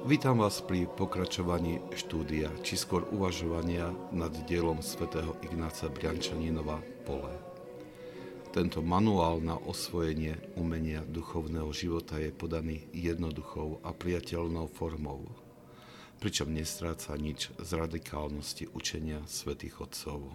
Vítam vás pri pokračovaní štúdia, či skôr uvažovania nad dielom svätého Ignáca Briančaninova Pole. Tento manuál na osvojenie umenia duchovného života je podaný jednoduchou a priateľnou formou, pričom nestráca nič z radikálnosti učenia svätých Otcov.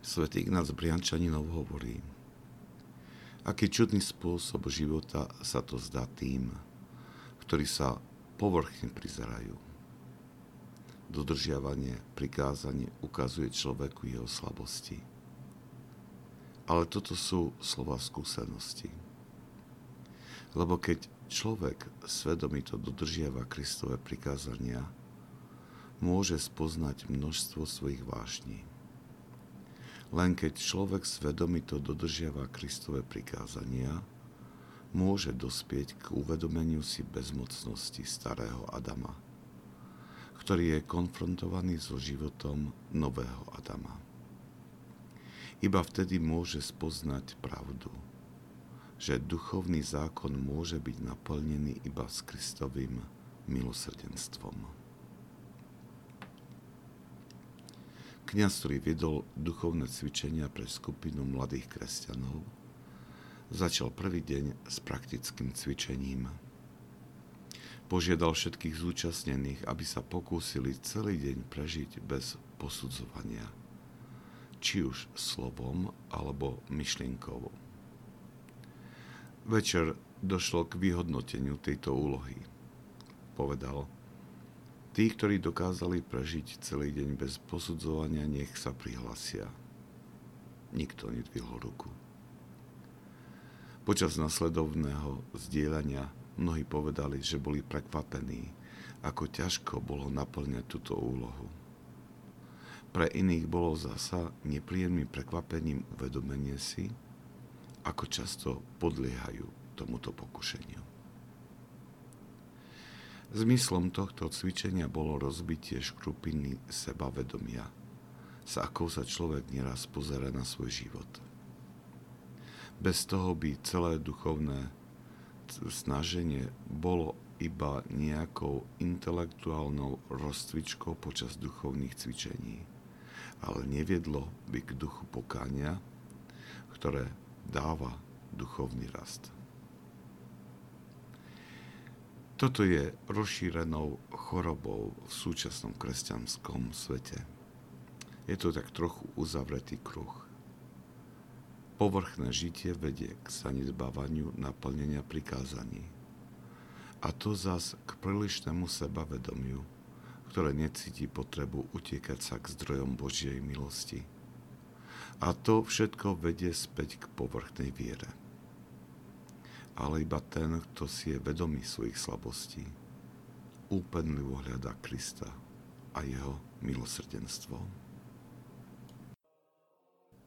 Svetý Ignác Briančaninov hovorí, aký čudný spôsob života sa to zdá tým, ktorí sa povrchne prizerajú. Dodržiavanie, prikázanie ukazuje človeku jeho slabosti. Ale toto sú slova skúsenosti. Lebo keď človek svedomito dodržiava Kristové prikázania, môže spoznať množstvo svojich vášní. Len keď človek svedomito dodržiava Kristové prikázania, môže dospieť k uvedomeniu si bezmocnosti starého Adama, ktorý je konfrontovaný so životom nového Adama. Iba vtedy môže spoznať pravdu, že duchovný zákon môže byť naplnený iba s Kristovým milosrdenstvom. Kňaz, ktorý viedol duchovné cvičenia pre skupinu mladých kresťanov, začal prvý deň s praktickým cvičením. Požiadal všetkých zúčastnených, aby sa pokúsili celý deň prežiť bez posudzovania, či už slovom alebo myšlienkou. Večer došlo k vyhodnoteniu tejto úlohy. Povedal, tí, ktorí dokázali prežiť celý deň bez posudzovania, nech sa prihlasia. Nikto nedvihol ruku. Počas nasledovného zdieľania mnohí povedali, že boli prekvapení, ako ťažko bolo naplňať túto úlohu. Pre iných bolo zasa nepríjemným prekvapením uvedomenie si, ako často podliehajú tomuto pokušeniu. Zmyslom tohto cvičenia bolo rozbitie škrupiny sebavedomia, sa akou sa človek nieraz pozera na svoj život – bez toho by celé duchovné snaženie bolo iba nejakou intelektuálnou rozcvičkou počas duchovných cvičení, ale neviedlo by k duchu pokáňa, ktoré dáva duchovný rast. Toto je rozšírenou chorobou v súčasnom kresťanskom svete. Je to tak trochu uzavretý kruh. Povrchné žitie vedie k zanedbávaniu naplnenia prikázaní. A to zas k prílišnému sebavedomiu, ktoré necíti potrebu utiekať sa k zdrojom Božej milosti. A to všetko vedie späť k povrchnej viere. Ale iba ten, kto si je vedomý svojich slabostí, úpenlivo hľadá Krista a jeho milosrdenstvo.